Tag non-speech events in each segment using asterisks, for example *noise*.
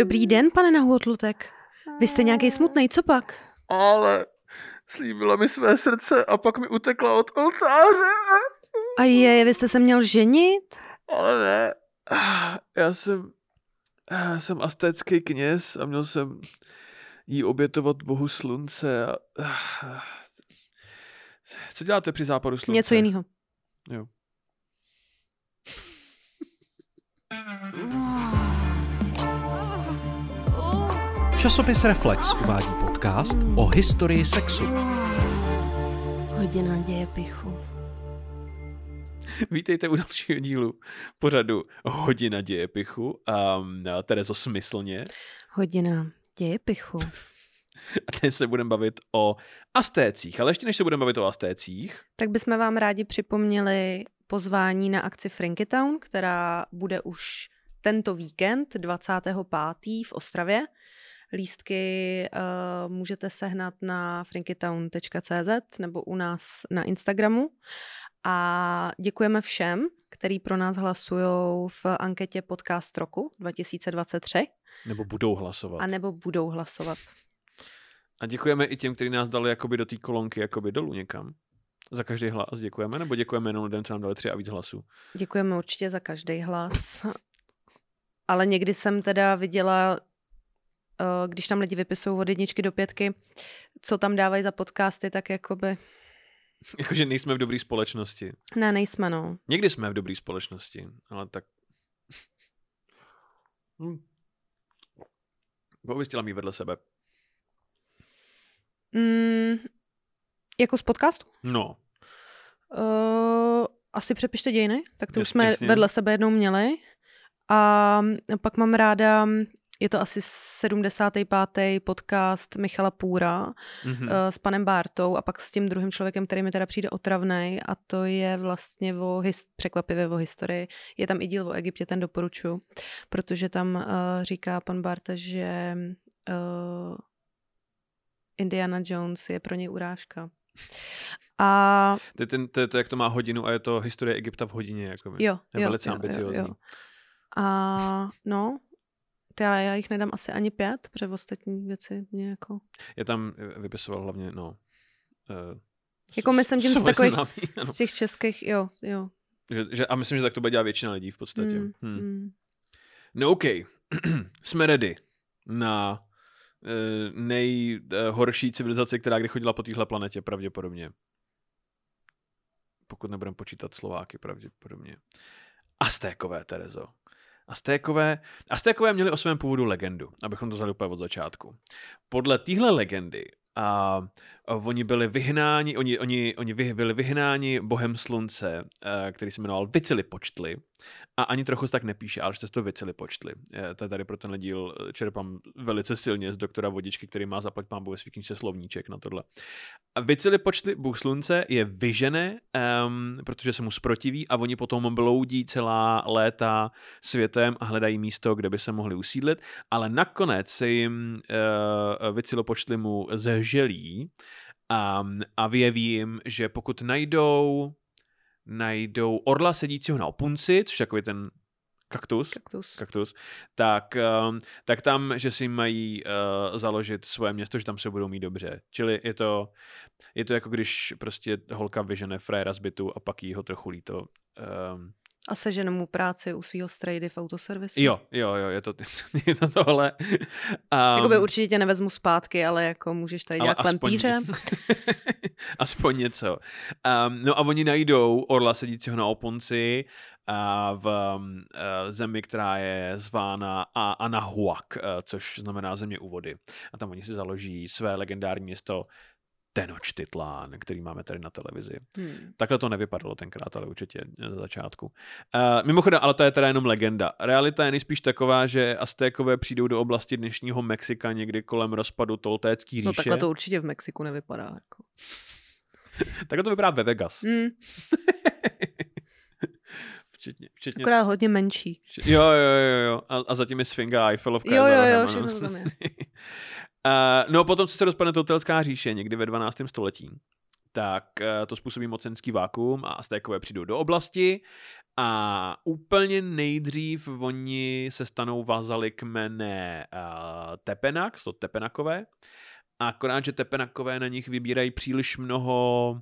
Dobrý den, pane Nahotlutek. Vy jste nějaký smutný, co pak? Ale slíbila mi své srdce a pak mi utekla od oltáře. A je, vy jste se měl ženit? Ale ne. Já jsem, já jsem astécký kněz a měl jsem jí obětovat bohu slunce. A... Co děláte při západu slunce? Něco jiného. Jo. Časopis Reflex uvádí podcast o historii sexu. Hodina děje pichu. Vítejte u dalšího dílu pořadu Hodina děje pichu. Um, Terezo smyslně. Hodina děje pichu. *laughs* A dnes se budeme bavit o astécích. Ale ještě než se budeme bavit o astécích. Tak bychom vám rádi připomněli pozvání na akci Frankytown, která bude už tento víkend 25. v Ostravě. Lístky uh, můžete sehnat na frankytown.cz nebo u nás na Instagramu. A děkujeme všem, který pro nás hlasují v anketě Podcast roku 2023. Nebo budou hlasovat. A nebo budou hlasovat. A děkujeme i těm, kteří nás dali jakoby do té kolonky jakoby dolů někam. Za každý hlas děkujeme, nebo děkujeme jenom lidem, co nám dali tři a víc hlasů? Děkujeme určitě za každý hlas. Ale někdy jsem teda viděla, když tam lidi vypisují od jedničky do pětky, co tam dávají za podcasty, tak jakoby... Jakože nejsme v dobré společnosti. Ne, nejsme, no. Někdy jsme v dobré společnosti, ale tak... Hm. Pověstila mi vedle sebe. Mm, jako z podcastu? No. Uh, asi přepište dějiny, tak to už Jas- jsme jasně. vedle sebe jednou měli. A pak mám ráda, je to asi 75. podcast Michala Půra Mhm. uh, s panem Bártou a pak s tím druhým člověkem, který mi teda přijde otravnej a to je vlastně o his- překvapivě o historii. Je tam i díl o Egyptě, ten doporučuji, protože tam uh, říká pan Bárta, že uh, Indiana Jones je pro něj urážka. A To je, ten, to, je to, jak to má hodinu a je to historie Egypta v hodině. Jakoby. jo, je jo, velice jo, ambiciozní. Jo, jo. A no, ty, ale já jich nedám asi ani pět, protože ostatní věci mě jako... Je tam, eh, vypisoval hlavně, no... Uh, Jako myslím tím *laughs* z takových-. Z těch českých, jo, jo. že, že, a myslím, že tak to bude dělat většina lidí v podstatě. Mm, Hmm. mm. No OK, *clears throat* jsme ready na uh, nejhorší civilizaci, která kdy chodila po téhle planetě, pravděpodobně. Pokud nebudeme počítat Slováky, pravděpodobně. Aztékové, Terezo. Aztékové, Aztékové měli o svém původu legendu, abychom to vzali úplně od začátku. Podle téhle legendy a, oni byli vyhnáni, oni, oni, oni vy, byli vyhnáni bohem slunce, a, který se jmenoval Vicilipočtli. A ani trochu se tak nepíše, ale že to Vicilipočtli. E, To je tady pro tenhle díl eh, čerpám velice silně z doktora Vodičky, který má zaplať pán ve svý knižce slovníček na tohle. A Vicilipočtli, bůh slunce, je vyžene, um, protože se mu sprotiví a oni potom bloudí celá léta světem a hledají místo, kde by se mohli usídlit, ale nakonec se jim uh, Vicilipočtli mu zželí a, a vyjeví jim, že pokud najdou najdou orla sedícího na opunci, což je takový ten kaktus, Kaktus. kaktus, tak, tak tam, že si mají uh, založit svoje město, že tam se budou mít dobře. Čili je to, je to jako když prostě holka vyžene frajera z bytu a pak jí ho trochu líto. Um, A sežene mu práci u svého strejdy v autoservisu. jo, jo, jo, je to, *laughs* je to tohle. Um, Jakoby určitě tě nevezmu zpátky, ale jako můžeš tady dělat klempíře. *laughs* aspoň něco. Um, no a oni najdou orla sedícího na oponci a v um, zemi, která je zvána A- Anahuac, uh, což znamená země u vody. A tam oni si založí své legendární město Tenochtitlán, který máme tady na televizi. Hmm. Takhle to nevypadalo tenkrát, ale určitě za začátku. Uh, mimochodem, ale to je teda jenom legenda. Realita je nejspíš taková, že Aztékové přijdou do oblasti dnešního Mexika někdy kolem rozpadu Toltécký říše. No takhle to určitě v Mexiku nevypadá. Jako. *laughs* Takhle to vypadá ve Vegas. Hmm. *laughs* včetně, včetně Akorát hodně menší. jo, jo, jo, jo. A, a zatím je Sfinga a Eiffelovka. Jo, jo, jo, všechno tam je. *laughs* Uh, no potom, co se rozpadne Totelská říše někdy ve 12. století, tak eh, to způsobí mocenský vákuum a Aztékové přijdou do oblasti a úplně nejdřív oni se stanou vazali kmene uh, Tepenak, jsou Tepenakové, akorát, že Tepenakové na nich vybírají příliš mnoho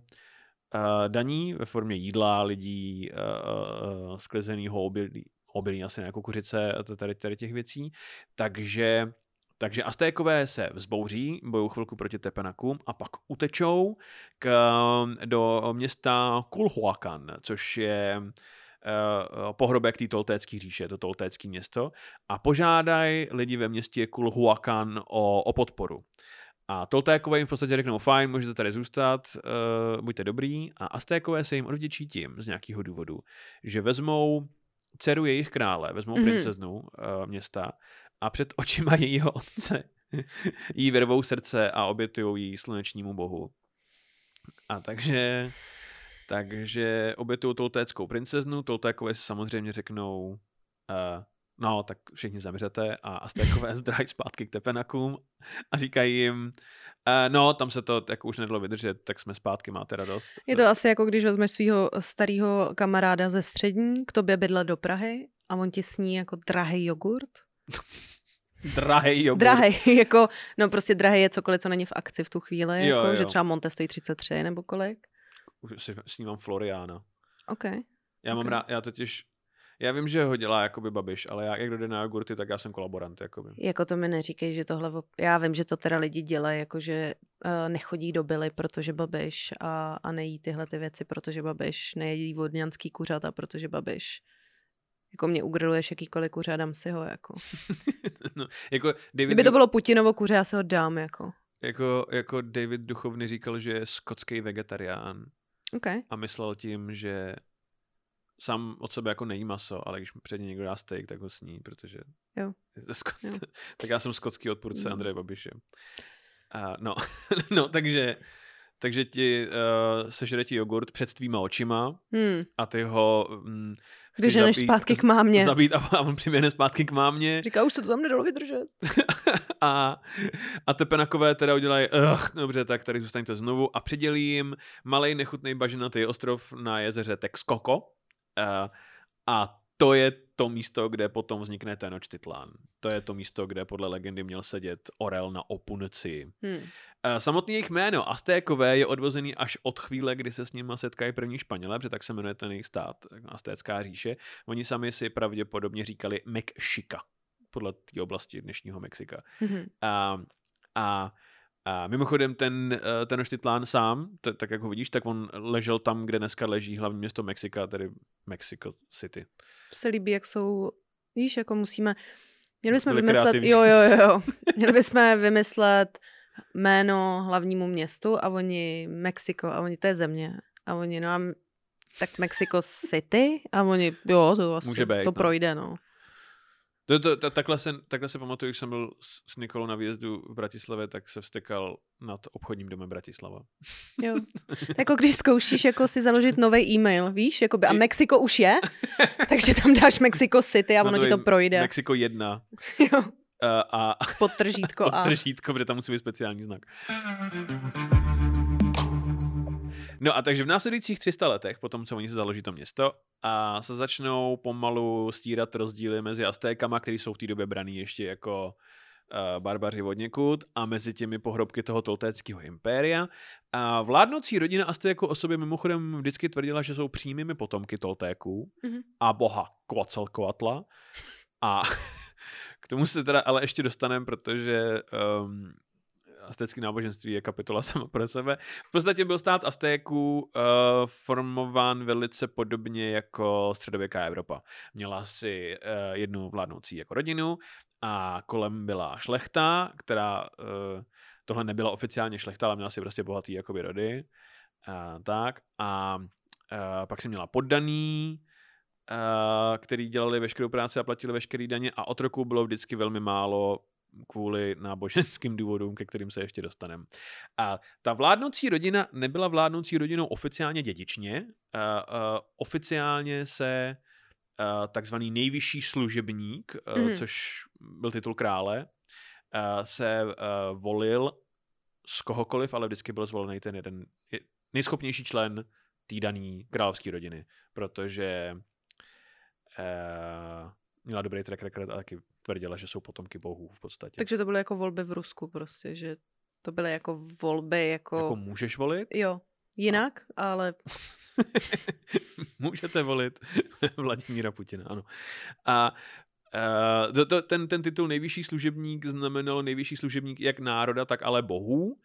uh, daní ve formě jídla, lidí, uh, uh, sklizeného obilí, obilí asi jako kuřice a tady, tady těch věcí, takže takže Aztékové se vzbouří, bojují chvilku proti Tepenakům a pak utečou k, do města Kulhuacan, což je uh, pohrobek té toltécké říše, to toltécké město, a požádají lidi ve městě Kulhuacan o, o podporu. A Toltékové jim v podstatě řeknou, fajn, můžete tady zůstat, uh, buďte dobrý. A Aztékové se jim odvděčí tím z nějakého důvodu, že vezmou dceru jejich krále, vezmou mm-hmm. princeznu uh, města a před očima jejího otce *laughs* jí vyrvou srdce a obětují jí slunečnímu bohu. A takže, takže obětují toltéckou princeznu, toltékové si samozřejmě řeknou, uh, no, tak všichni zemřete a Aztékové *laughs* zdrají zpátky k Tepenakům a říkají jim, uh, no, tam se to jako už nedalo vydržet, tak jsme zpátky, máte radost. Je to asi jako když vezmeš svého starého kamaráda ze střední, k tobě bydle do Prahy a on ti sní jako drahý jogurt *laughs* Drahý jogurt. Drahý, *laughs* jako, no prostě drahý je cokoliv, co není v akci v tu chvíli, Jo, jako, jo. že třeba Monte stojí 33 nebo kolik. Už si snímám Floriana. OK. Já mám Ok. rád, já totiž, já vím, že ho dělá jakoby Babiš, ale já, jak jde na jogurty, tak já jsem kolaborant, jakoby. Jako to mi neříkej, že tohle, já vím, že to teda lidi dělají, jako že uh, nechodí do byly, protože babiš a, a nejí tyhle ty věci, protože babiš nejedí vodňanský kuřata, protože babiš jako mě ugriluješ jakýkoliv kuře a dám si ho, jako. *laughs* no, jako, David, Kdyby to bylo Putinovo kuře, já si ho dám, jako. jako, jako David Duchovny říkal, že je skotský vegetarián OK. a myslel tím, že sám od sebe jako nejí maso, ale když před ně někdo dá steak, tak ho sní, protože Jo. je skot... Jo. *laughs* tak já jsem skotský odpůrce Mm. Andreje Babiše. A, no, *laughs* no, takže, takže ti uh, sežere ti jogurt před tvýma očima Hmm. a ty ho mm, Když zabít- zpátky k mámě. Zabít a, a on přiběhne zpátky k mámě Říká, už se to tam nedalo vydržet. *laughs* a, a tepenakové teda udělají, "Ugh, dobře, tak tady zůstaňte znovu a přidělí jim malý nechutný bažinatý ostrov na jezeře Texcoco uh, a to je to místo, kde potom vznikne Tenochtitlán. To je to místo, kde podle legendy měl sedět Orel na Opunci. Hmm. Eh, Samotný jejich jméno Aztékové je odvozený až od chvíle, kdy se s nimi setkají první Španělé, protože tak se jmenuje ten jejich stát, Aztécká říše. Oni sami si pravděpodobně říkali Mexica, podle té oblasti dnešního Mexika. Mhm. A, a, a mimochodem ten, eh, ten Oštitlán sám, t- tak jak ho vidíš, tak on ležel tam, kde dneska leží hlavní město Mexika, tedy Mexico City. se líbí, jak jsou, víš, jako musíme, měli bychom Byli vymyslet, kreativní. jo, jo, jo, *laughs* měli bychom vymyslet jméno hlavnímu městu a oni Mexiko a oni, to je země a oni, no a tak Mexico City a oni, jo, to, asi, Může být, to no. projde, no. To, to, to, takhle, se, takhle se pamatuju, když jsem byl s, s Nikolou na výjezdu v Bratislavě, tak se vstekal nad obchodním domem Bratislava. Jo. Jako když zkoušíš jako si založit nový e-mail, víš, jakoby, a Mexiko už je, *laughs* takže tam dáš Mexico City a ono ti to projde. Mexiko 1 *laughs* Jo, uh, a podtržítko a... podtržítko, protože tam musí být speciální znak. No a takže v následujících 300 letech, potom co oni se založí to město, a se začnou pomalu stírat rozdíly mezi Aztékama, který jsou v té době braný ještě jako uh, barbaři od někud a mezi těmi pohrobky toho toltéckého impéria. A vládnoucí rodina Aztéků o sobě mimochodem vždycky tvrdila, že jsou přímými potomky Toltéků Mhm. a boha Quetzalcoatla. A *laughs* k tomu se teda ale ještě dostaneme, protože um, aztécké náboženství je kapitola *laughs* sama pro sebe. V podstatě byl stát Aztéků uh, formován velice podobně jako středověká Evropa. Měla si uh, jednu vládnoucí jako rodinu a kolem byla šlechta, která uh, tohle nebyla oficiálně šlechta, ale měla si prostě bohatý jakoby rody. Uh, tak a uh, pak si měla poddaný, který dělali veškerou práci a platili veškerý daně a otroků bylo vždycky velmi málo kvůli náboženským důvodům, ke kterým se ještě dostaneme. A ta vládnoucí rodina nebyla vládnoucí rodinou oficiálně dědičně. Uh, uh, oficiálně se uh, takzvaný nejvyšší služebník, uh, Mhm. což byl titul krále, uh, se uh, volil z kohokoliv, ale vždycky byl zvolený ten jeden, je- nejschopnější člen týdaný královské rodiny, protože uh, měla dobrý track record a taky tvrdila, že jsou potomky bohů v podstatě. Takže to byly jako volby v Rusku prostě, že to byly jako volby jako... Jako můžeš volit? Jo, jinak, ale... *laughs* Můžete volit *laughs* Vladimíra Putina, ano. A Uh, to, to, ten, ten titul nejvyšší služebník znamenal nejvyšší služebník jak národa, tak ale bohů.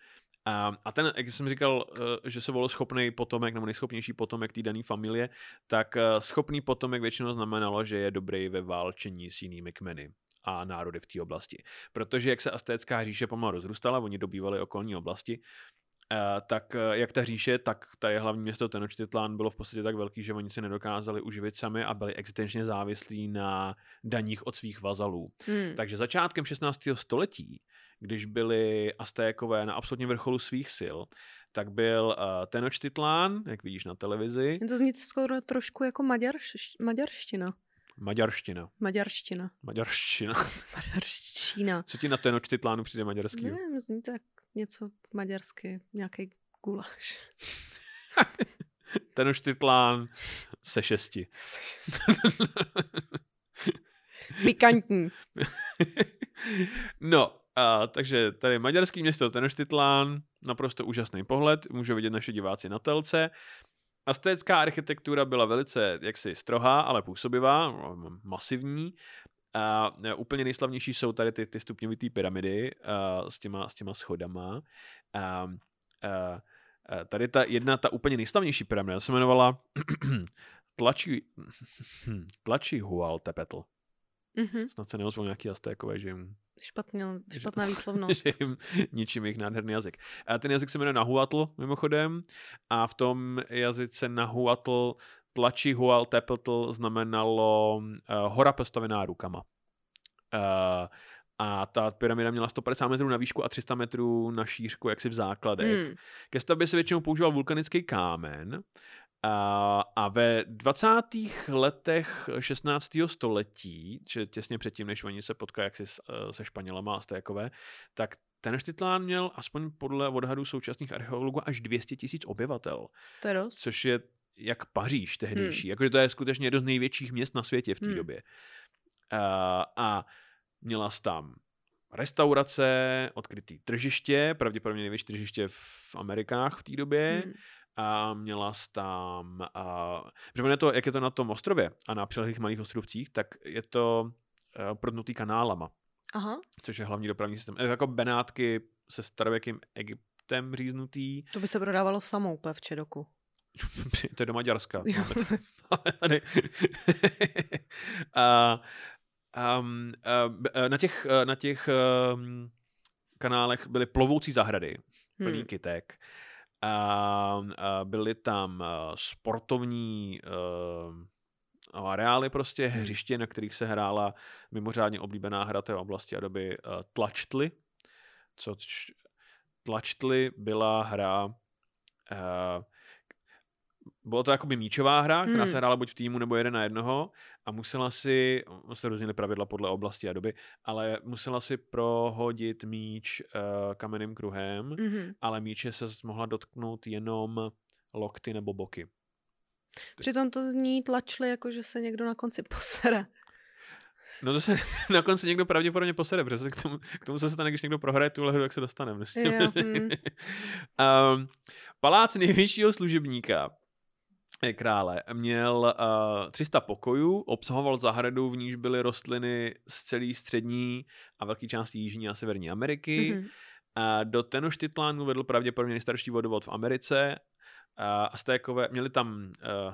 A, a ten, jak jsem říkal, eh, že se volil schopný potomek nebo nejschopnější potomek té dané familie, tak eh, schopný potomek většinou znamenalo, že je dobrý ve válčení s jinými kmeny a národy v té oblasti. Protože jak se aztécká říše pomalu rozrůstala, oni dobývali okolní oblasti, Uh, tak jak ta říše, tak ta je hlavní město Tenochtitlán bylo v podstatě tak velký, že oni si nedokázali uživit sami a byli existenčně závislí na daních od svých vazalů. Hmm. Takže začátkem 16. století když byli Aztékové na absolutně vrcholu svých sil, tak byl uh, Tenochtitlán, jak vidíš na televizi. To zní skoro trošku jako maďarš, maďarština. Maďarština. Maďarština. Maďarština. *laughs* Maďarština. Co ti na Tenochtitlánu přijde maďarský? Nevím, zní to jak něco maďarsky, nějaký guláš. *laughs* Tenochtitlán se šesti. *laughs* Pikantní. no, a, takže tady maďarský město Tenochtitlán, naprosto úžasný pohled, můžou vidět naše diváci na telce. Aztécká architektura byla velice jaksi strohá, ale působivá, masivní. A úplně nejslavnější jsou tady ty, ty stupňovité pyramidy a, s, těma, s těma schodama. A, a, a, tady ta jedna, ta úplně nejslavnější pyramida se jmenovala Tlačí, Tlačí Hualtepetl. Mm-hmm. Snad se neozvou nějaký Aztékové, že jim Špatně, *laughs* špatná výslovnost. *laughs* že jim ničím jejich nádherný jazyk. A ten jazyk se jmenuje Nahuatl, mimochodem, a v tom jazyce Nahuatl tlačí Hual Tepetl znamenalo uh, hora postavená rukama. Uh, a ta pyramida měla 150 metrů na výšku a 300 metrů na šířku, jaksi v základech. Hmm. Ke stavbě se většinou používal vulkanický kámen a, a ve 20. letech 16. století, že těsně předtím, než oni se potkají jaksi eh, se Španělama a Stékové, tak ten Štitlán měl aspoň podle odhadů současných archeologů až 200 tisíc obyvatel. To je dost. Což je jak Paříž tehdejší. Hmm. Jakože to je skutečně jedno z největších měst na světě v té hmm. době. A, a měla tam restaurace, odkrytý tržiště, pravděpodobně největší tržiště v Amerikách v té době. Hmm a měla jsi tam, a, protože je to, jak je to na tom ostrově a na přilehlých malých ostrovcích, tak je to uh, prodnutý kanálama. Aha. Což je hlavní dopravní systém. Je jako Benátky se starověkým Egyptem říznutý. To by se prodávalo samou úplně v Čedoku. *laughs* to je do Maďarska. tady. *laughs* a, um, uh, na těch, uh, na těch um, kanálech byly plovoucí zahrady, plný hmm. kytek. A, a byly tam sportovní uh, areály prostě, hmm. hřiště, na kterých se hrála mimořádně oblíbená hra té oblasti a doby tlačtly, což tlačtly byla hra bylo to jakoby míčová hra, která hmm. se hrála buď v týmu nebo jeden na jednoho a musela si, se různily pravidla podle oblasti a doby, ale musela si prohodit míč uh, kamenným kruhem, mm-hmm. ale míče se mohla dotknout jenom lokty nebo boky. Přitom to zní tlačili, jako že se někdo na konci posere. No to se *laughs* na konci někdo pravděpodobně posede, protože k tomu, k tomu se stane, když někdo prohraje tuhle hru, jak se dostaneme. um, *laughs* palác nejvyššího služebníka krále měl uh, 300 pokojů, obsahoval zahradu, v níž byly rostliny z celé střední a velké části Jižní a Severní Ameriky. Mm-hmm. Uh, do Tenochtitlánu vedl pravděpodobně nejstarší vodovod v Americe. Uh, Aztékové měli tam uh,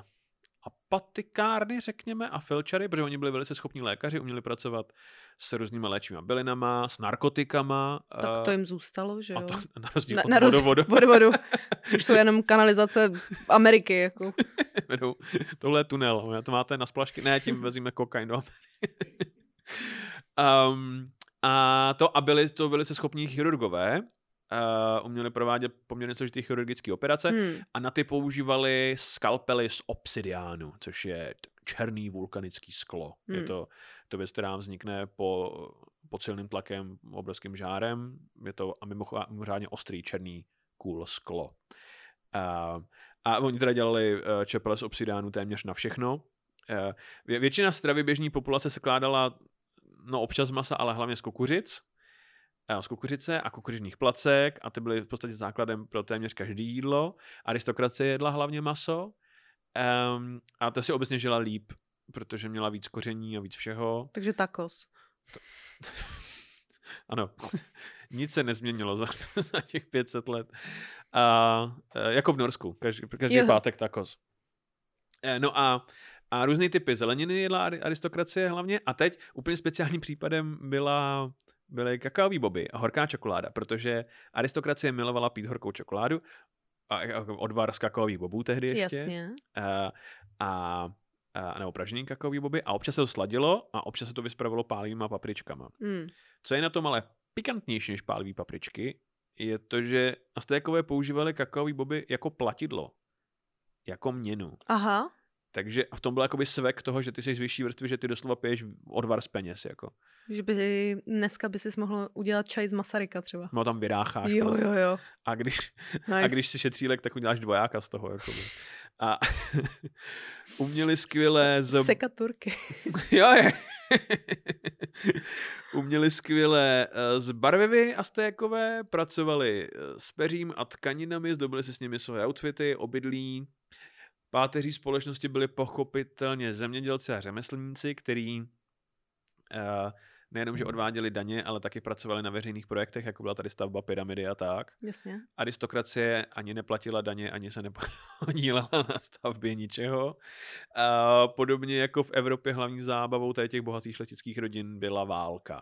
apatikárny, řekněme, a filčary, protože oni byli velice schopní lékaři, uměli pracovat s různými léčivými bylinama, s narkotikama. Tak to jim zůstalo, že jo? A to, *laughs* na rozdíl na, od na roz, vodovodu. vodovodu. *laughs* Už jsou jenom kanalizace Ameriky. Jako. Tohle je tunel, to máte na splašky. Ne, tím vezíme kokain do um, a to a byli to velice schopní chirurgové, uh, uměli provádět poměrně složitý chirurgické operace hmm. a na ty používali skalpely z obsidiánu, což je černý vulkanický sklo. Hmm. Je to, to věc, která vznikne po, pod silným tlakem, obrovským žárem. Je to a mimořádně ostrý černý kůl sklo. A, a oni teda dělali uh, čepele z obsidánu téměř na všechno. Vě- většina stravy běžní populace se kládala no občas z masa, ale hlavně z kukuřic z kukuřice a kukuřičných placek a ty byly v podstatě základem pro téměř každý jídlo. Aristokracie jedla hlavně maso um, a to si obecně žila líp, protože měla víc koření a víc všeho. Takže tacos. To... *laughs* ano, nic se nezměnilo za, *laughs* za těch 500 let. A, jako v Norsku, každý, každý jo. pátek tacos. E, no a a různé typy zeleniny jedla aristokracie hlavně. A teď úplně speciálním případem byla byly kakaový boby a horká čokoláda, protože aristokracie milovala pít horkou čokoládu a odvar z kakaových bobů tehdy ještě. Jasně. A, a, a nebo pražený kakaový boby a občas se to sladilo a občas se to vyspravilo pálivýma papričkama. Mm. Co je na tom ale pikantnější než pálivý papričky, je to, že Aztékové používali kakaový boby jako platidlo. Jako měnu. Aha. Takže v tom byl jakoby svek toho, že ty jsi z vyšší vrstvy, že ty doslova piješ odvar z peněz. Jako. Že by dneska by si mohl udělat čaj z Masaryka třeba. No tam vyrácháš. Jo, prostě. jo, jo. A když, nice. a když si šetřílek, tak uděláš dvojáka z toho. Jakoby. A *laughs* uměli skvěle... Z... Sekaturky. jo, je. *laughs* uměli skvěle eh, z barvivy aztékové, pracovali eh, s peřím a tkaninami, zdobili si s nimi své outfity, obydlí, Páteří společnosti byli pochopitelně zemědělci a řemeslníci, který uh, nejenom, že mhm. odváděli daně, ale taky pracovali na veřejných projektech, jako byla tady stavba pyramidy a tak. Jasně. Aristokracie ani neplatila daně, ani se nepodílela *laughs* na stavbě ničeho. Uh, podobně jako v Evropě hlavní zábavou tady těch bohatých šlechtických rodin byla válka.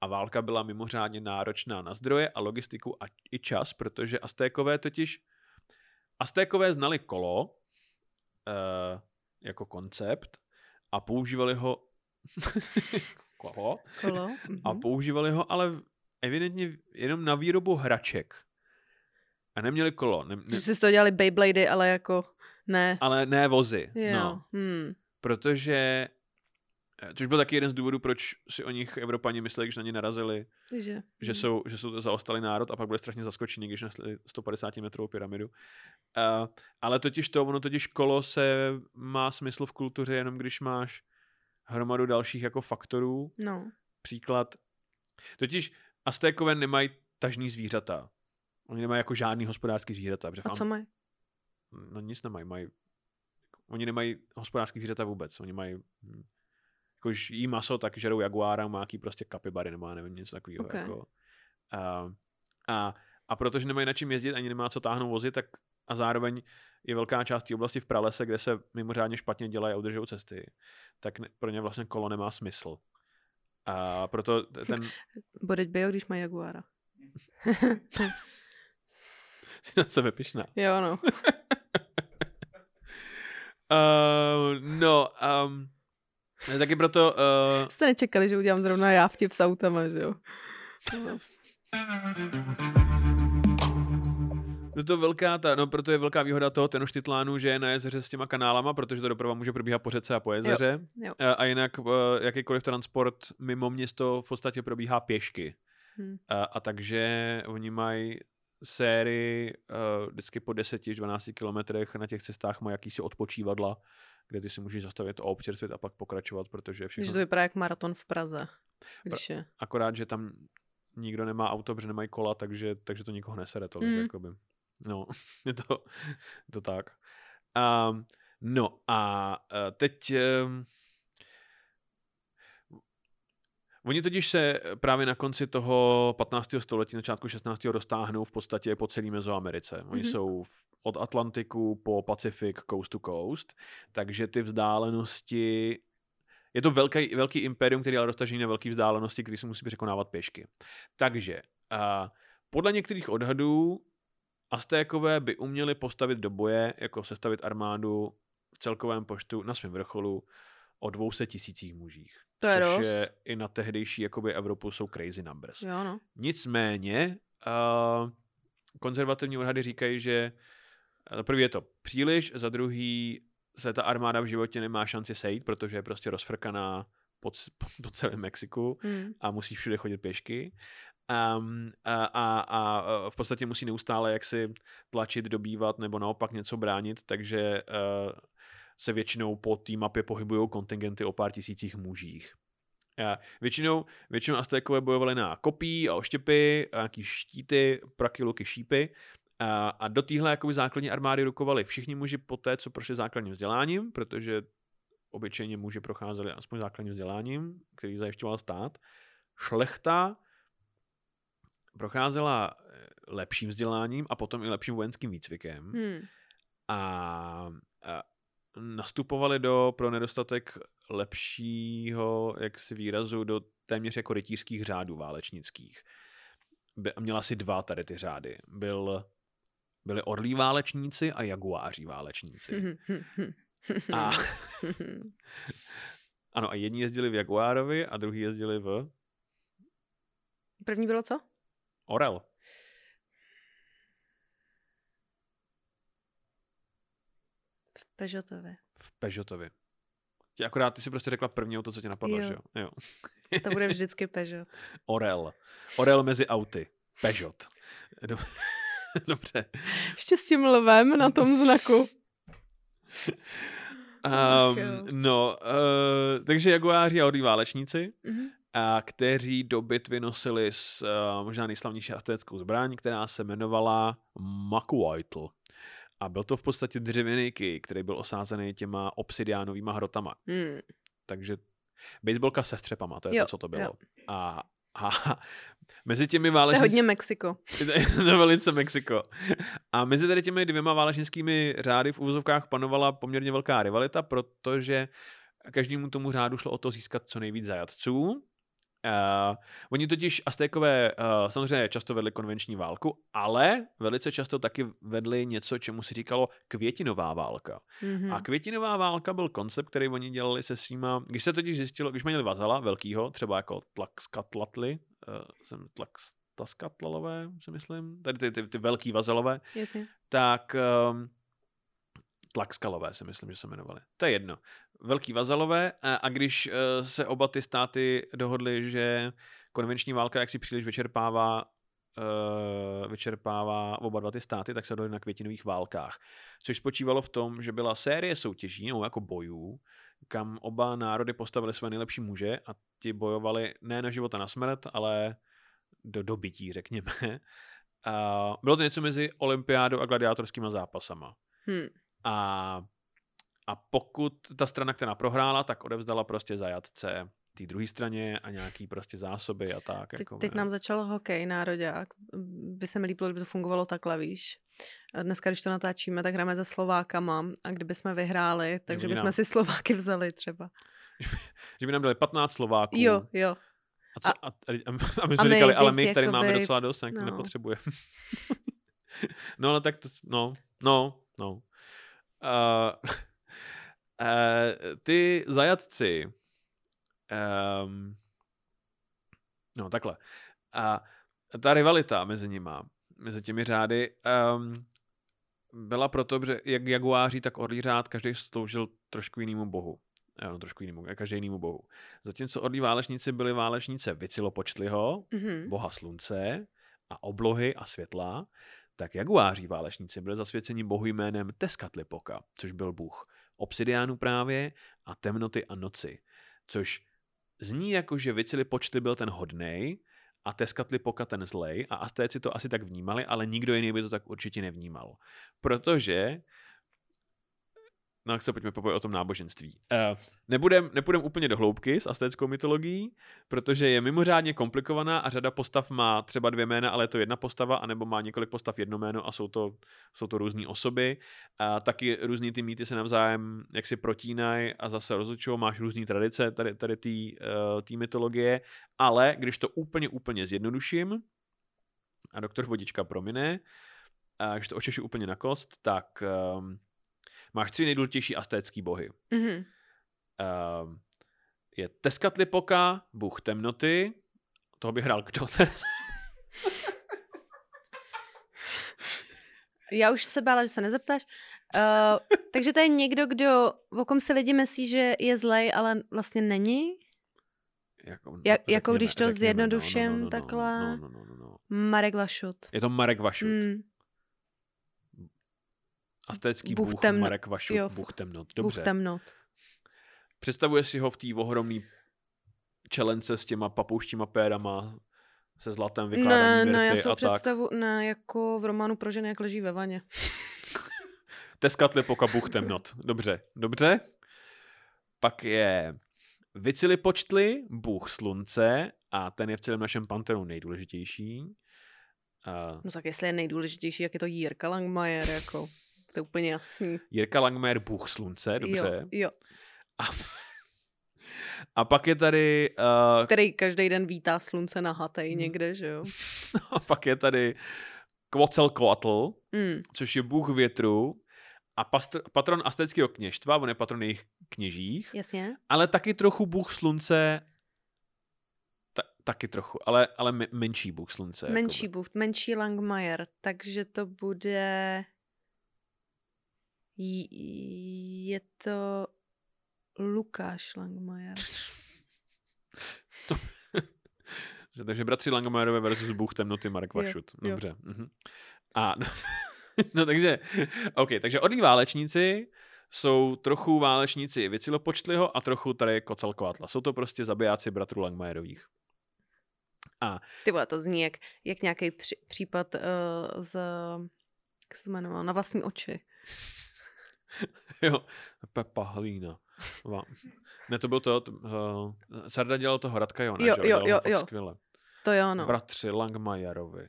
A válka byla mimořádně náročná na zdroje a logistiku a i čas, protože Aztékové totiž Aztékové znali kolo, uh, jako koncept a používali ho *laughs* Kolo. Kolo. *laughs* A mhm. používali ho ale evidentně jenom na výrobu hraček. A neměli kolo. Ne, ne... Že si to dělali Beyblady, ale jako ne. Ale ne vozy. Jo. No. Hmm. Protože Eh, což byl taky jeden z důvodů, proč si o nich Evropani mysleli, když na ně narazili, že, že, hmm. jsou, že jsou zaostalý národ a pak byli strašně zaskočení, když nesli 150 metrovou pyramidu. Uh, ale totiž to, ono totiž kolo se má smysl v kultuře jenom když máš hromadu dalších jako faktorů. No. Příklad. Totiž Aztékové nemají tažní zvířata. Oni nemají jako žádný hospodářský zvířata. A co mají? No nic nemají. Mají... Oni nemají hospodářský zvířata vůbec. Oni mají hm, jakož jí maso, tak žerou jaguára, má jaký prostě kapibary nebo nevím, něco takového. Okay. Jako. A, a, a protože nemají na čím jezdit, ani nemá co táhnout vozy, tak a zároveň je velká část té oblasti v pralese, kde se mimořádně špatně dělají a udržují cesty, tak pro ně vlastně kolo nemá smysl. A proto ten... *laughs* Bodeď by když má Jaguára. Jsi *laughs* na sebe pišná. *laughs* Jo, no. uh, no, um, Taky proto... Uh... Jste nečekali, že udělám zrovna já vtip s autama, že jo? No to velká ta, no proto je velká výhoda toho Tenochtitlánu, že je na jezeře s těma kanálama, protože to doprava může probíhat po řece a po jezeře. Jo, jo. A jinak uh, jakýkoliv transport mimo město v podstatě probíhá pěšky. Hmm. A, a takže oni mají sérii uh, vždycky po 10-12 kilometrech na těch cestách mají jakýsi odpočívadla, kde ty si můžeš zastavit a občerstvit a pak pokračovat, protože všechno... Když to vypadá jak maraton v Praze. Když je. Akorát, že tam nikdo nemá auto, protože nemají kola, takže, takže to nikoho nesere tolik. Mm. Jakoby. No, *laughs* je to, to tak. Um, no a uh, teď... Um, Oni totiž se právě na konci toho 15. století, na začátku 16. roztáhnou v podstatě po celé Mezoamerice. Oni mm-hmm. jsou od Atlantiku po Pacific coast to coast, takže ty vzdálenosti je to velký, velký impérium, který ale roztažený na velké vzdálenosti, který se musí překonávat pěšky. Takže uh, podle některých odhadů Aztékové by uměli postavit do boje, jako sestavit armádu v celkovém počtu na svém vrcholu o 200 tisících mužích. To je což dost. je i na tehdejší jakoby Evropu jsou crazy numbers. Jo, no. Nicméně uh, konzervativní odhady říkají, že za prvý je to příliš, za druhý se ta armáda v životě nemá šanci sejít, protože je prostě rozfrkaná po, po, *laughs* po celém Mexiku hmm. a musí všude chodit pěšky. Um, a, a, a v podstatě musí neustále jaksi tlačit, dobývat nebo naopak něco bránit, takže uh, se většinou po té mapě pohybují kontingenty o pár tisících mužích. A většinou, většinou Aztékové bojovali na kopí a oštěpy, a nějaký štíty, praky, luky, šípy. A, a do téhle základní armády rukovali všichni muži po té, co prošli základním vzděláním, protože obyčejně muži procházeli aspoň základním vzděláním, který zajišťoval stát. Šlechta procházela eh, lepším vzděláním a potom i lepším vojenským výcvikem. Hmm. A, a nastupovali do, pro nedostatek lepšího, jak si výrazu, do téměř jako rytířských řádů válečnických. By, měla si dva tady ty řády. Byl, byli orlí válečníci a jaguáří válečníci. A, *laughs* ano, a jedni jezdili v Jaguárovi a druhý jezdili v První bylo co? Orel. V Peugeotově. V Peugeotovi. Tě akorát ty si prostě řekla první to, co tě napadlo, Jo. že jo? jo. *laughs* To bude *laughs* vždycky Peugeot. Orel. Orel mezi auty. Peugeot. Dob- *laughs* Dobře. Ještě s tím lvem na tom znaku. Um, no, uh, takže jaguáři a orlí válečníci, Mhm. A kteří do bitvy nosili s uh, možná nejslavnější aztéckou zbraň, která se jmenovala Makuaitl. A byl to v podstatě dřevěný kij, který byl osázený těma obsidiánovými hrotama. Hmm. Takže baseballka se střepama, to je Jo, to, co to bylo. jo. A, a *laughs* mezi těmi To je hodně Mexiko. *laughs* To je velice Mexiko. A mezi tady těmi dvěma válečnickými řády v úvozovkách panovala poměrně velká rivalita, protože každému tomu řádu šlo o to získat co nejvíc zajatců. Uh, oni totiž Aztékové uh, samozřejmě často vedli konvenční válku, ale velice často taky vedli něco, čemu se říkalo květinová válka. Mhm. A květinová válka byl koncept, který oni dělali se svýma, když se totiž zjistilo, když měli vazala velkýho, třeba jako Tlaxcatlatli, uh, jsem Tlaxtaskatlalové, si myslím, tady ty, ty, ty velký vazalové, Jasně. tak um, Tlaxkalové si myslím, že se jmenovali. To je jedno. Velký vazalové a, a když uh, se oba ty státy dohodly, že konvenční válka jak si příliš vyčerpává uh, vyčerpává oba dva ty státy, tak se dohodli na květinových válkách. Což spočívalo v tom, že byla série soutěží, no jako bojů, kam oba národy postavili své nejlepší muže a ti bojovali ne na život a na smrt, ale do dobytí, řekněme. A bylo to něco mezi olympiádou a gladiátorskými zápasama. Hmm. A, a pokud ta strana, která prohrála, tak odevzdala prostě zajatce té druhé straně a nějaký prostě zásoby a tak. Teď, jako, teď nám začal hokej, nároďák. By se mi líbilo, kdyby to fungovalo takhle, víš. A dneska, když to natáčíme, tak hrajeme se Slovákama a kdyby jsme vyhráli, takže bychom nám- si Slováky vzali třeba. *laughs* Že by nám dali 15 Slováků. Jo, jo. A, co, a, a, a my a jsme my říkali, ale my tady máme jakoby- docela dost, no. nepotřebujeme. *laughs* no, no, tak to, no, no, no. Uh, *laughs* uh, ty zajatci, um, no takhle, a ta rivalita mezi nima, mezi těmi řády, um, byla proto, že jak jaguáří, tak orlí řád, každý sloužil trošku jinému bohu. Ano, trošku jinému, každý jinému bohu. Zatímco orlí válečníci byli válečníci Vicilopočtliho, Mhm. boha slunce a oblohy a světla, tak jaguáří válečníci byli zasvěceni bohu jménem Teskatlipoka, což byl bůh obsidiánu právě a temnoty a noci, což zní jako, že Vicilipočty byl ten hodnej a Teskatlipoka ten zlej a Aztéci to asi tak vnímali, ale nikdo jiný by to tak určitě nevnímal. Protože No tak se pojďme pobavit o tom náboženství. Uh, nebudem, nepůjdem úplně do hloubky s aztéckou mytologií, protože je mimořádně komplikovaná a řada postav má třeba dvě jména, ale je to jedna postava, anebo má několik postav jedno jméno a jsou to, jsou to různé osoby. A taky různý ty mýty se navzájem jak si protínají a zase rozličují, máš různé tradice tady, tady té uh, mytologie, ale když to úplně, úplně zjednoduším, a doktor Vodička promine, a když to očešu úplně na kost, tak um, máš tři nejdůležitější aztécký bohy. Mhm. Um, je Teskatlipoka, bůh temnoty, toho by hrál kdo teraz? Já už se bála, že se nezeptáš. Uh, takže to je někdo, kdo, o kom si lidi myslí, že je zlej, ale vlastně není? Jako, Ja, jako řekněme- když to řekněme, zjednoduším no, takhle. No, no, no, no, no. Marek Vašut. Je to Marek Vašut. Mm, Aztécký Bůh bůh, temno- Marek Vašut, jo. bůh temnot. Bůh Dobře. temnot. Představuje si ho v té ohromný čelence s těma papouštíma pérama, se zlatem vykládaný Ne, ne, já si ho tak. představu, ne, jako v románu pro ženy, jak leží ve vaně. *laughs* Teskatli poka Bůh temnot. Dobře, dobře. Pak je Vicilipočtli, Bůh slunce a ten je v celém našem panteonu nejdůležitější. A No tak jestli je nejdůležitější, jak je to Jirka Langmajer, jako, to je úplně jasný. Jirka Langmer, Bůh slunce, dobře. Jo, jo. A, *laughs* a pak je tady uh, Který každý den vítá slunce na hatej Hmm. někde, že jo? *laughs* a pak je tady Kvocalcoatl, Mm. což je bůh větru a pastr, patron aztéckého kněžstva, on je patron jejich kněžích, Jasně. ale taky trochu bůh slunce, ta, taky trochu, ale, ale me- menší bůh slunce. Menší jakoby. Bůh, menší Langmajer, takže to bude... Je to Lukáš Langmajer. Že- *laughs* Takže bratři Langomerové versus bůh temnoty Marek Jo, Vašut. jo. Dobře. Mhm. A *laughs* no takže, OK, takže odlí válečníci jsou trochu válečníci Vicilopočtliho a trochu tady Kocalkoatla. Jsou to prostě zabijáci bratrů Langmajerových. Ty vole, to zní jak, jak nějaký při, případ uh, z... Jak se to jmenovalo? Na vlastní oči. *laughs* Jo, Pepa Hlína. Ne, to byl to, to uh, Sarda dělal toho Radka Jona, Jo, že? jo, jo, jo. Skvěle. To jo, no. Bratři Langmajerovi.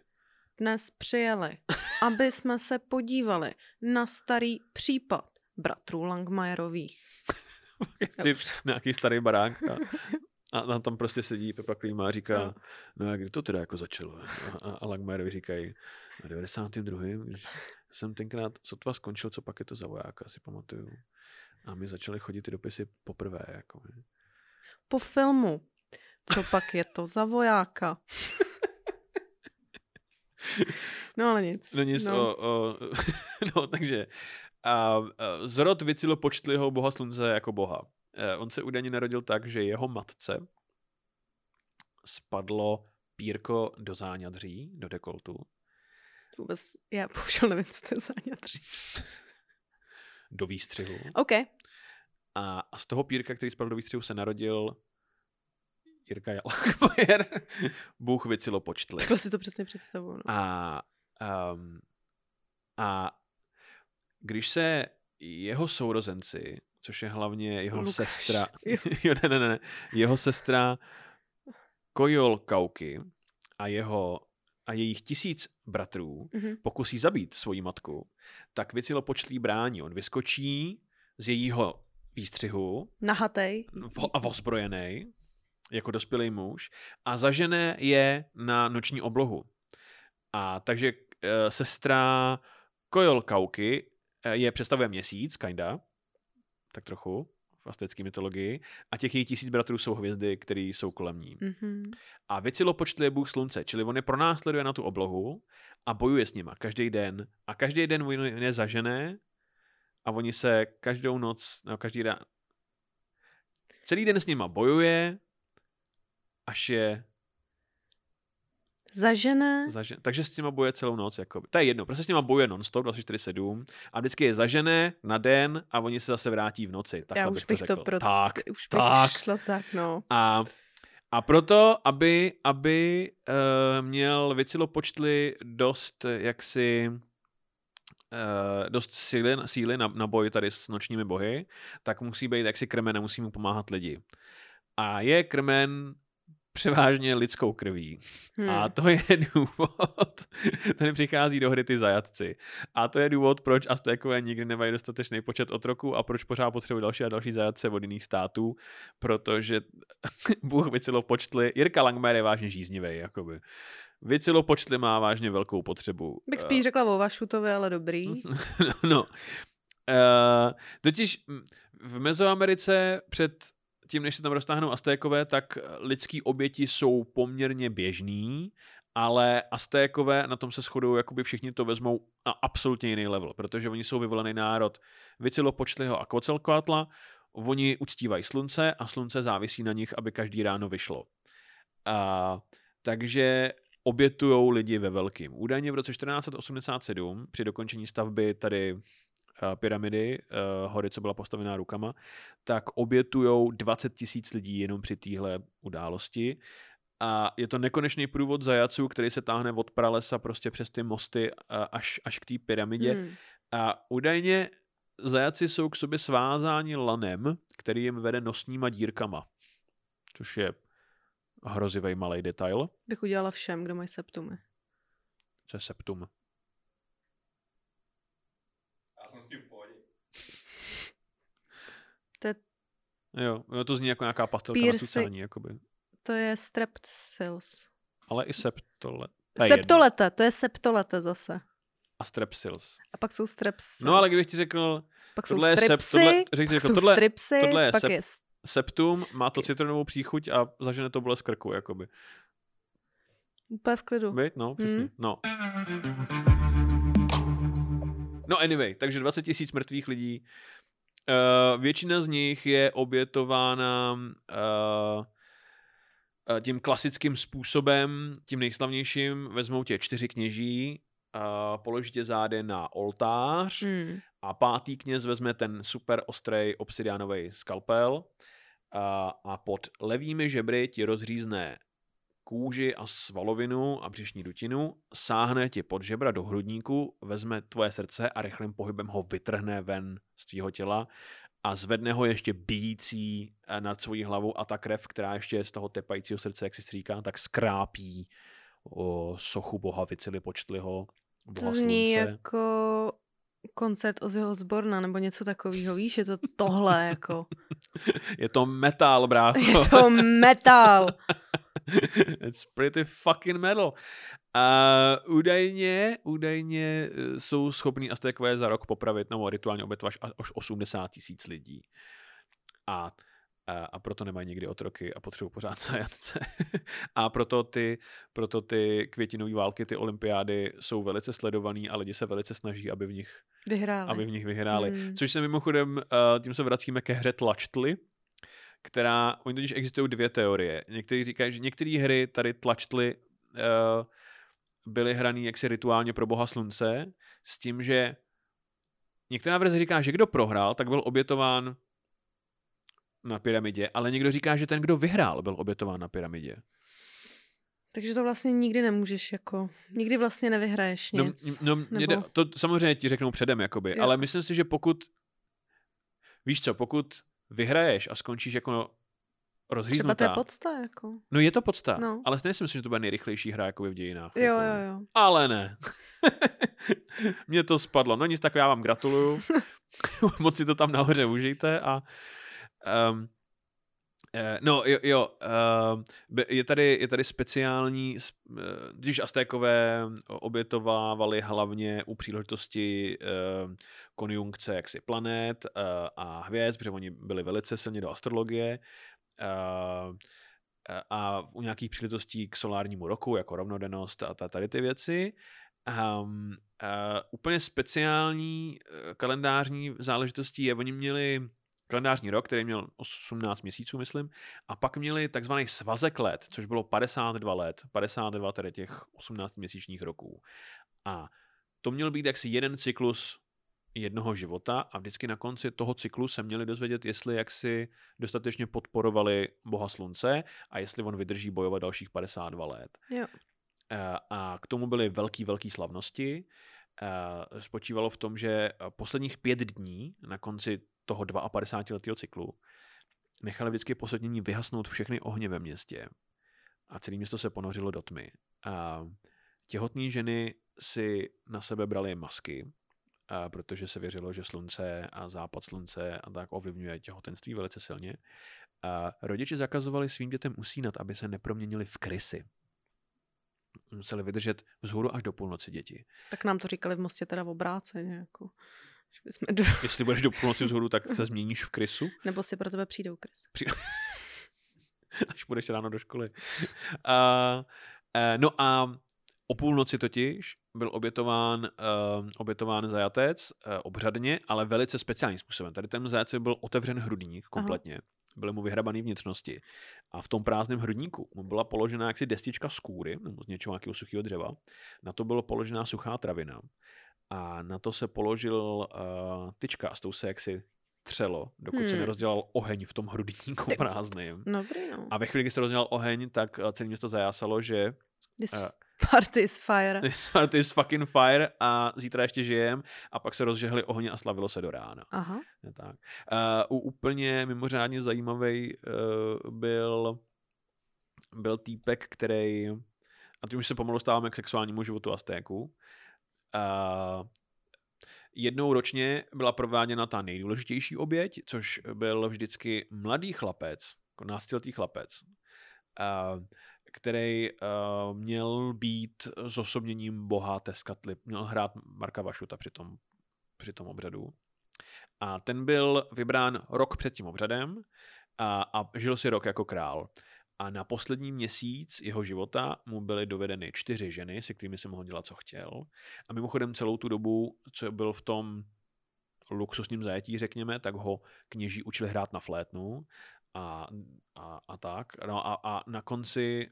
Dnes přijeli, *laughs* aby jsme se podívali na starý případ bratrů Langmajerových. *laughs* Nějaký starý barák a, a, a tam prostě sedí Pepa Klíma a říká, No. no a kdy to teda jako začalo? A, a, a Langmajerovi říkají, na 92. když jsem tenkrát sotva skončil, co pak je to za vojáka, si pamatuju. A my začali chodit ty dopisy poprvé. Jako? Po filmu. Co pak je to za vojáka? No ale nic. No nic, no. O, o, *laughs* no takže a, a zrod Vicilopočtliho boha slunce jako boha. E, on se údajně narodil tak, že jeho matce spadlo pírko do záňadří, do dekoltu, Vůbec, já bohužel nevím, co to je za ňatří. do výstřihu. OK. A, a z toho pírka, který spadl do výstřihu, se narodil Jirka Jalachmajer, *laughs* bůh Vicilopočtli. Takhle si to přesně představuju. No. A, um, a když se jeho sourozenci, což je hlavně jeho Lukáš, sestra, *laughs* *laughs* jo, ne, ne, ne, jeho sestra Kojol Kauky a jeho a jejich tisíc bratrů Mhm. pokusí zabít svoji matku, tak Vicilopočtlí brání. On vyskočí z jejího výstřihu Nahatej. a ozbrojený, jako dospělý muž, a zažene je na noční oblohu. A takže e, sestra Kojol Kauky e, je představuje měsíc, kinda, tak trochu, v aztécké mytologii, a těch její tisíc bratrů jsou hvězdy, které jsou kolem ní. Mhm. A Vicilopočtli je bůh slunce, čili on je pronásleduje na tu oblohu a bojuje s nima každý den. A každý den on je zažené a oni se každou noc, no každý den, celý den s nima bojuje, až je Zažené. zažen... Takže s nima bojuje celou noc. Jako... To je jedno, prostě s nima bojuje non-stop 24-7 a vždycky je zažené na den a oni se zase vrátí v noci. Tak Já už bych to řekl. pro- Tak, Už bych tak. šla tak, no. A, a proto, aby, aby uh, měl Vicilopočtli dost jaksi uh, dost síly, síly na, na boj tady s nočními bohy, tak musí být jaksi krmen a musí mu pomáhat lidi. A je krmen převážně lidskou krví. Hmm. A to je *laughs* důvod, tady přichází do hry ty zajatci. A to je důvod, proč Aztékové nikdy nemají dostatečný počet otroků a proč pořád potřebují další a další zajatce od jiných států, protože *laughs* Bůh Vicilo počtli, Jirka Langmer je vážně žíznivý, jakoby. Vicilo počtli má vážně velkou potřebu. Bych Eh, spíš řekla o Vašutovi, ale dobrý. *laughs* no. Uh, totiž mm, v Mezoamerice před tím, než se tam roztáhnou Aztékové, tak lidský oběti jsou poměrně běžný, ale Aztékové na tom se shodují, jakoby všichni to vezmou na absolutně jiný level, protože oni jsou vyvolený národ Vicilopočtliho a Quetzalcoatla, oni uctívají slunce a slunce závisí na nich, aby každý ráno vyšlo. A, takže obětujou lidi ve velkým. Údajně v roce 1487 při dokončení stavby tady pyramidy, uh, hory, co byla postavená rukama, tak obětujou 20 tisíc lidí jenom při téhle události. A je to nekonečný průvod zajaců, který se táhne od pralesa prostě přes ty mosty uh, až, až k té pyramidě. Hmm. A údajně zajaci jsou k sobě svázáni lanem, který jim vede nosníma dírkama. Což je hrozivý malý detail. Bych udělala všem, kdo mají septumy. Co je septum? Já jsem s tím v pohodě. To je, Jo, jo, to zní jako nějaká pastelka Piercing. na cucání, jakoby. to je strepsils. Ale i septole. Septolete, to je septolete zase. A strepsils. A pak jsou strepsils. No ale kdybych ti řekl, pak tohle je jsou sep- stripsy, tohle- řekni, pak jako jsou tohle- stripsy, tohle je pak sep- je septum, má to citronovou příchuť a zažene to bolest krku, jakoby. úplně v klidu. Víš? No, přesně. Hmm. No. No anyway, takže 20 tisíc mrtvých lidí. Uh, většina z nich je obětována uh, uh, tím klasickým způsobem, tím nejslavnějším. Vezmou tě čtyři kněží, uh, položí tě zády na oltář Hmm. a pátý kněz vezme ten super ostrý obsidianový skalpel a, a pod levými žebry ti rozřízne kůži a svalovinu a břišní dutinu, sáhne ti pod žebra do hrudníku, vezme tvoje srdce a rychlým pohybem ho vytrhne ven z tvýho těla a zvedne ho ještě bíjící eh, nad svojí hlavu a ta krev, která ještě je z toho tepajícího srdce, jak si říká, tak skrápí o sochu boha Vicily Počtliho, boha To zní slunce. jako koncert Ozzyho Zborna nebo něco takového, víš, je to tohle jako. *laughs* Je to metal, brácho. Je to metal. *laughs* *laughs* It's pretty fucking metal. A údajně, údajně eh, jsou schopní Aztékové za rok popravit nebo rituálně obětovat až, až 80 tisíc lidí. A, a, a proto nemají nikdy otroky a potřebují pořád *laughs* zajatce. a proto ty, proto ty květinové války, ty olympiády jsou velice sledovaný a lidi se velice snaží, aby v nich Vyhráli. aby v nich vyhráli. Hmm. Což se mimochodem, uh, tím se vracíme ke hře Tlačtly, která, oni totiž existují dvě teorie. Někteří říkají, že některé hry tady Tlačtly uh, byly hraný jaksi rituálně pro boha slunce, s tím, že některá verze říká, že kdo prohrál, tak byl obětován na pyramidě, ale někdo říká, že ten, kdo vyhrál, byl obětován na pyramidě. Takže to vlastně nikdy nemůžeš jako, nikdy vlastně nevyhraješ No, nic. no mě nebo- jde, to samozřejmě ti řeknou předem, jakoby, Jo. ale myslím si, že pokud, víš co, pokud vyhraješ a skončíš jako Třeba to rozříznutá, je podsta jako. no je to podsta, No. ale stejně si myslím, že to bude nejrychlejší hra jakoby v dějinách. Jo, jako. jo, jo. Ale ne. *laughs* Mně to spadlo. No nic, tak já vám gratuluju. *laughs* Moc si to tam nahoře užijte a um, No jo, jo eh, be- je, tady, je tady speciální, eh, když Aztékové obětovávali hlavně u příležitosti eh, konjunkce jaksi planet eh, a hvězd, protože oni byli velice silně do astrologie eh, eh, a u nějakých příležitostí k solárnímu roku, jako rovnodennost a ta- tady ty věci. Um, uh, úplně speciální kalendářní záležitostí je, oni měli kalendářní rok, který měl 18 měsíců, myslím, a pak měli takzvaný svazek let, což bylo 52 let, 52 tedy těch 18 měsíčních roků. A to měl být jaksi jeden cyklus jednoho života a vždycky na konci toho cyklu se měli dozvědět, jestli jaksi dostatečně podporovali boha slunce a jestli on vydrží bojovat dalších 52 let. Jo. Eh, A k tomu byly velký, velký slavnosti. Eh, Spočívalo v tom, že posledních pět dní na konci toho 52-letého cyklu nechali vždycky poslední vyhasnout všechny ohně ve městě a celé město se ponořilo do tmy. A těhotné ženy si na sebe brali masky, protože se věřilo, že slunce a západ slunce a tak ovlivňuje těhotenství velice silně. A rodiče zakazovali svým dětem usínat, aby se neproměnili v krysy. Museli vydržet vzhůru až do půlnoci děti. Tak nám to říkali v Mostě teda v obráceně, jako. Že bychom do... *laughs* Jestli budeš do půlnoci vzhůru, tak se změníš v krysu, Nebo si pro tebe přijdou krys. *laughs* až budeš ráno do školy. A, a, no a O půlnoci totiž byl obětován, uh, obětován zajatec uh, obřadně, ale velice speciálním způsobem. Tady ten zajatci byl otevřen hrudník kompletně. Aha. Byly mu vyhrabaný vnitřnosti. A v tom prázdném hrudníku mu byla položena jaksi destička z kůry, nebo z něčeho nějakého suchého dřeva. Na to byla položená suchá travina. A na to se položil uh, tyčka a s tou se jaksi třelo, dokud hmm. se nerozdělal oheň v tom hrudníku Ty... prázdným. Dobrý, no. A ve chvíli, kdy se rozdělal oheň, tak celé město zajásalo, že This uh, party is fire. This party is fucking fire a zítra ještě žijem a pak se rozžehli ohně a slavilo se do rána. Aha. Je tak. Uh, u úplně mimořádně zajímavý uh, byl byl týpek, který a tím už se pomalu stáváme k sexuálnímu životu Aztéku. Uh, jednou ročně byla prováděna ta nejdůležitější oběť, což byl vždycky mladý chlapec, jako náctiletý chlapec, uh, který uh, měl být zosobněním boha Teskatli, měl hrát Marka Vašuta při tom, při tom obřadu. A ten byl vybrán rok před tím obřadem a, a žil si rok jako král. A na poslední měsíc jeho života mu byly dovedeny čtyři ženy, se kterými se mohl dělat, co chtěl. A mimochodem celou tu dobu, co byl v tom luxusním zajetí, řekněme, tak ho kněží učili hrát na flétnu a, a, a tak. No a, a na konci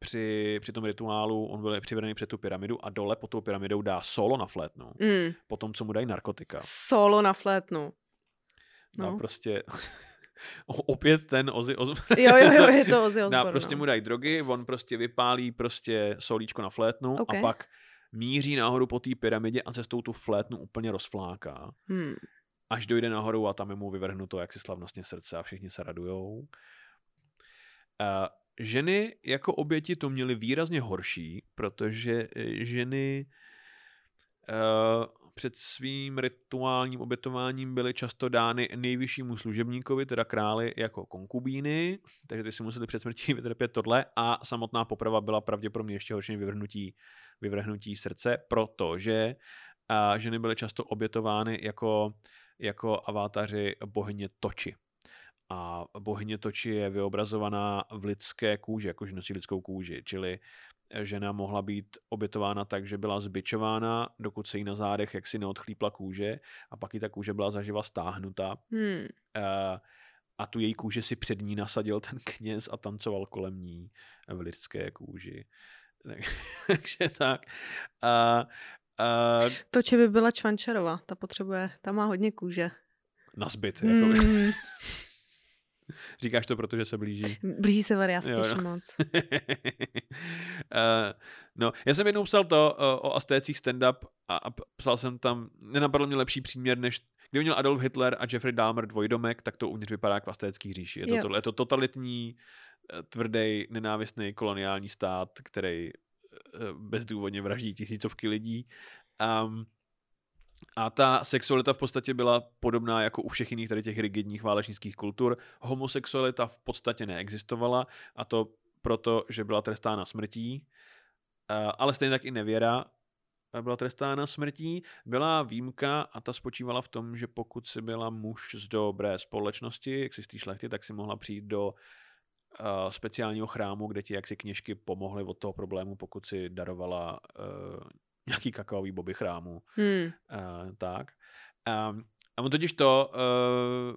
při, při tom rituálu on byl přivedený před tu pyramidu a dole pod tou pyramidou dá solo na flétnu. Mm. Po tom, co mu dají narkotika. Solo na flétnu. No. A prostě *laughs* opět ten Ozzy Osbourne. Jo, jo, jo, je to *laughs* Ozzy Osbourne. Dá, prostě no. mu dají drogy, on prostě vypálí prostě solíčko na flétnu okay. a pak míří nahoru po té pyramidě a cestou tu flétnu úplně rozfláká. Hmm. Až dojde nahoru a tam je mu vyvrhnuto jak si slavnostně srdce a všichni se radujou. Uh, ženy jako oběti to měly výrazně horší, protože eh, ženy uh, před svým rituálním obětováním byly často dány nejvyššímu služebníkovi, teda králi, jako konkubíny, takže ty si museli před smrtí *laughs* vytrpět tohle a samotná poprava byla pravděpodobně ještě horší vyvrhnutí, vyvrhnutí srdce, protože uh, ženy byly často obětovány jako, jako avátaři bohyně Toči a bohyně Toči je vyobrazovaná v lidské kůži, jakože nosí lidskou kůži, čili žena mohla být obětována tak, že byla zbičována, dokud se jí na zádech jaksi neodchlípla kůže a pak jí ta kůže byla zaživa stáhnuta. Hmm. A tu její kůži si před ní nasadil ten kněz a tancoval kolem ní v lidské kůži. *laughs* Takže tak. A, a... Toči by byla Čvančarova, ta potřebuje, ta má hodně kůže. Na zbyt. Hmm. *laughs* *laughs* Říkáš to, protože se blíží. Blíží se já se těším no. moc. uh, *laughs* no, já jsem jednou psal to uh, o Astécích stand-up a, a psal jsem tam, nenapadl mě lepší příměr, než kdyby měl Adolf Hitler a Jeffrey Dahmer dvojdomek, tak to uvnitř vypadá jako Astécký říši. Je to, tohle, je to totalitní, eh, tvrdý, nenávistný koloniální stát, který bezdůvodně vraždí tisícovky lidí. Um, a ta sexualita v podstatě byla podobná jako u všech jiných tady těch rigidních válečnických kultur. Homosexualita v podstatě neexistovala a to proto, že byla trestána smrtí, ale stejně tak i nevěra byla trestána smrtí. Byla výjimka a ta spočívala v tom, že pokud si byla muž z dobré společnosti, jak si z té šlechty, tak si mohla přijít do speciálního chrámu, kde ti jaksi kněžky pomohly od toho problému, pokud si darovala nějaký kakaový boby chrámu. Hmm. Uh, tak. Um, a on totiž to, uh,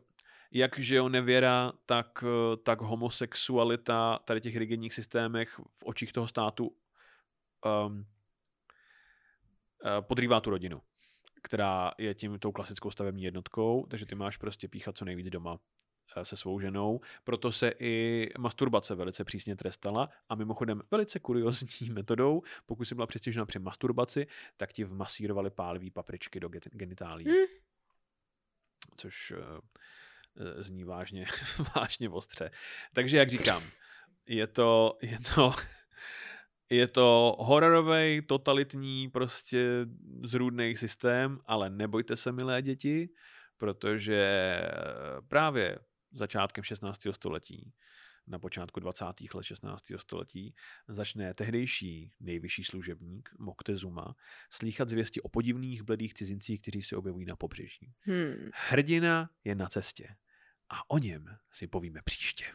jak že jo nevěra, tak, uh, tak homosexualita tady těch rigidních systémech v očích toho státu um, uh, podrývá tu rodinu která je tím tou klasickou stavební jednotkou, takže ty máš prostě píchat co nejvíc doma se svou ženou, proto se i masturbace velice přísně trestala a mimochodem velice kuriozní *laughs* metodou, pokud si byla přestěžena při masturbaci, tak ti vmasírovali pálivý papričky do genitálí. Hmm. Což uh, zní vážně, *laughs* vážně ostře. Takže jak říkám, je to, je to, *laughs* je to hororový, totalitní, prostě zrůdný systém, ale nebojte se, milé děti, protože právě začátkem 16. století, na počátku 20. let 16. století, začne tehdejší nejvyšší služebník Moctezuma slýchat zvěsti o podivných bledých cizincích, kteří se objevují na pobřeží. Hmm. Hrdina je na cestě a o něm si povíme příště.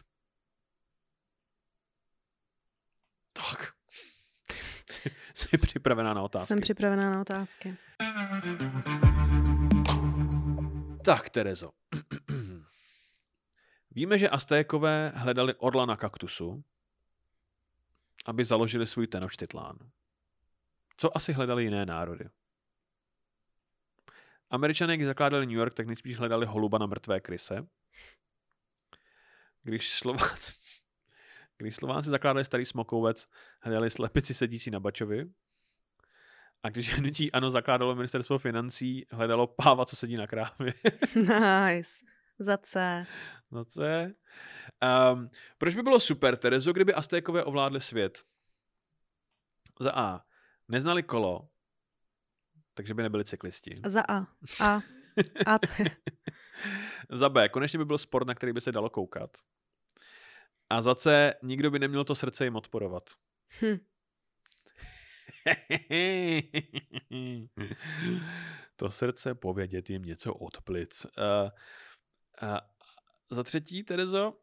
*laughs* Jsi připravená na otázky? Jsem připravená na otázky. Tak, Terezo. *clears throat* Víme, že Aztékové hledali orla na kaktusu, aby založili svůj Tenochtitlán. Co asi hledali jiné národy? Američané, když zakládali New York, tak nejspíš hledali holuba na mrtvé kryse. Když Slováci, když Slováci zakládali starý smokouvec, hledali slepici sedící na bačovi. A když hnutí ano zakládalo ministerstvo financí, hledalo páva, co sedí na krávě. *laughs* Nice. Za C. Co je? Um, proč by bylo super, Terezo, kdyby Aztékové ovládli svět? Za A. Neznali kolo, takže by nebyli cyklisti. Za A. A. A to je. *laughs* Za B. Konečně by byl sport, na který by se dalo koukat. A za C. Nikdo by neměl to srdce jim odporovat. Hm. *laughs* to srdce povědět jim něco od plic. Uh, uh, za třetí, Terezo,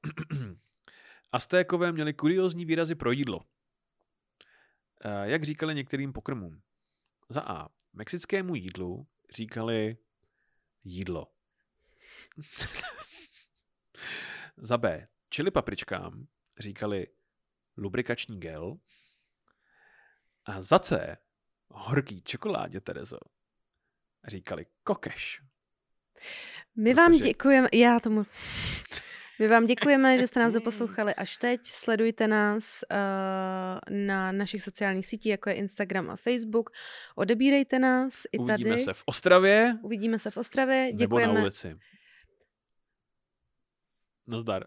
*clears throat* Aztékové měli kuriozní výrazy pro jídlo. Uh, jak říkali některým pokrmům? Za A. Mexickému jídlu říkali jídlo. *laughs* za B. Čili papričkám říkali lubrikační gel. A za C. Horký čokoládě, Terezo. Říkali kokeš. My vám Protože- děkujeme, já tomu... *laughs* My vám děkujeme, že jste nás doposlouchali až teď. Sledujte nás uh, na našich sociálních sítích, jako je Instagram a Facebook. Odebírejte nás i Uvidíme tady. se v Ostravě Uvidíme se v Ostravě. nebo na Děkujeme. ulici. Nazdar.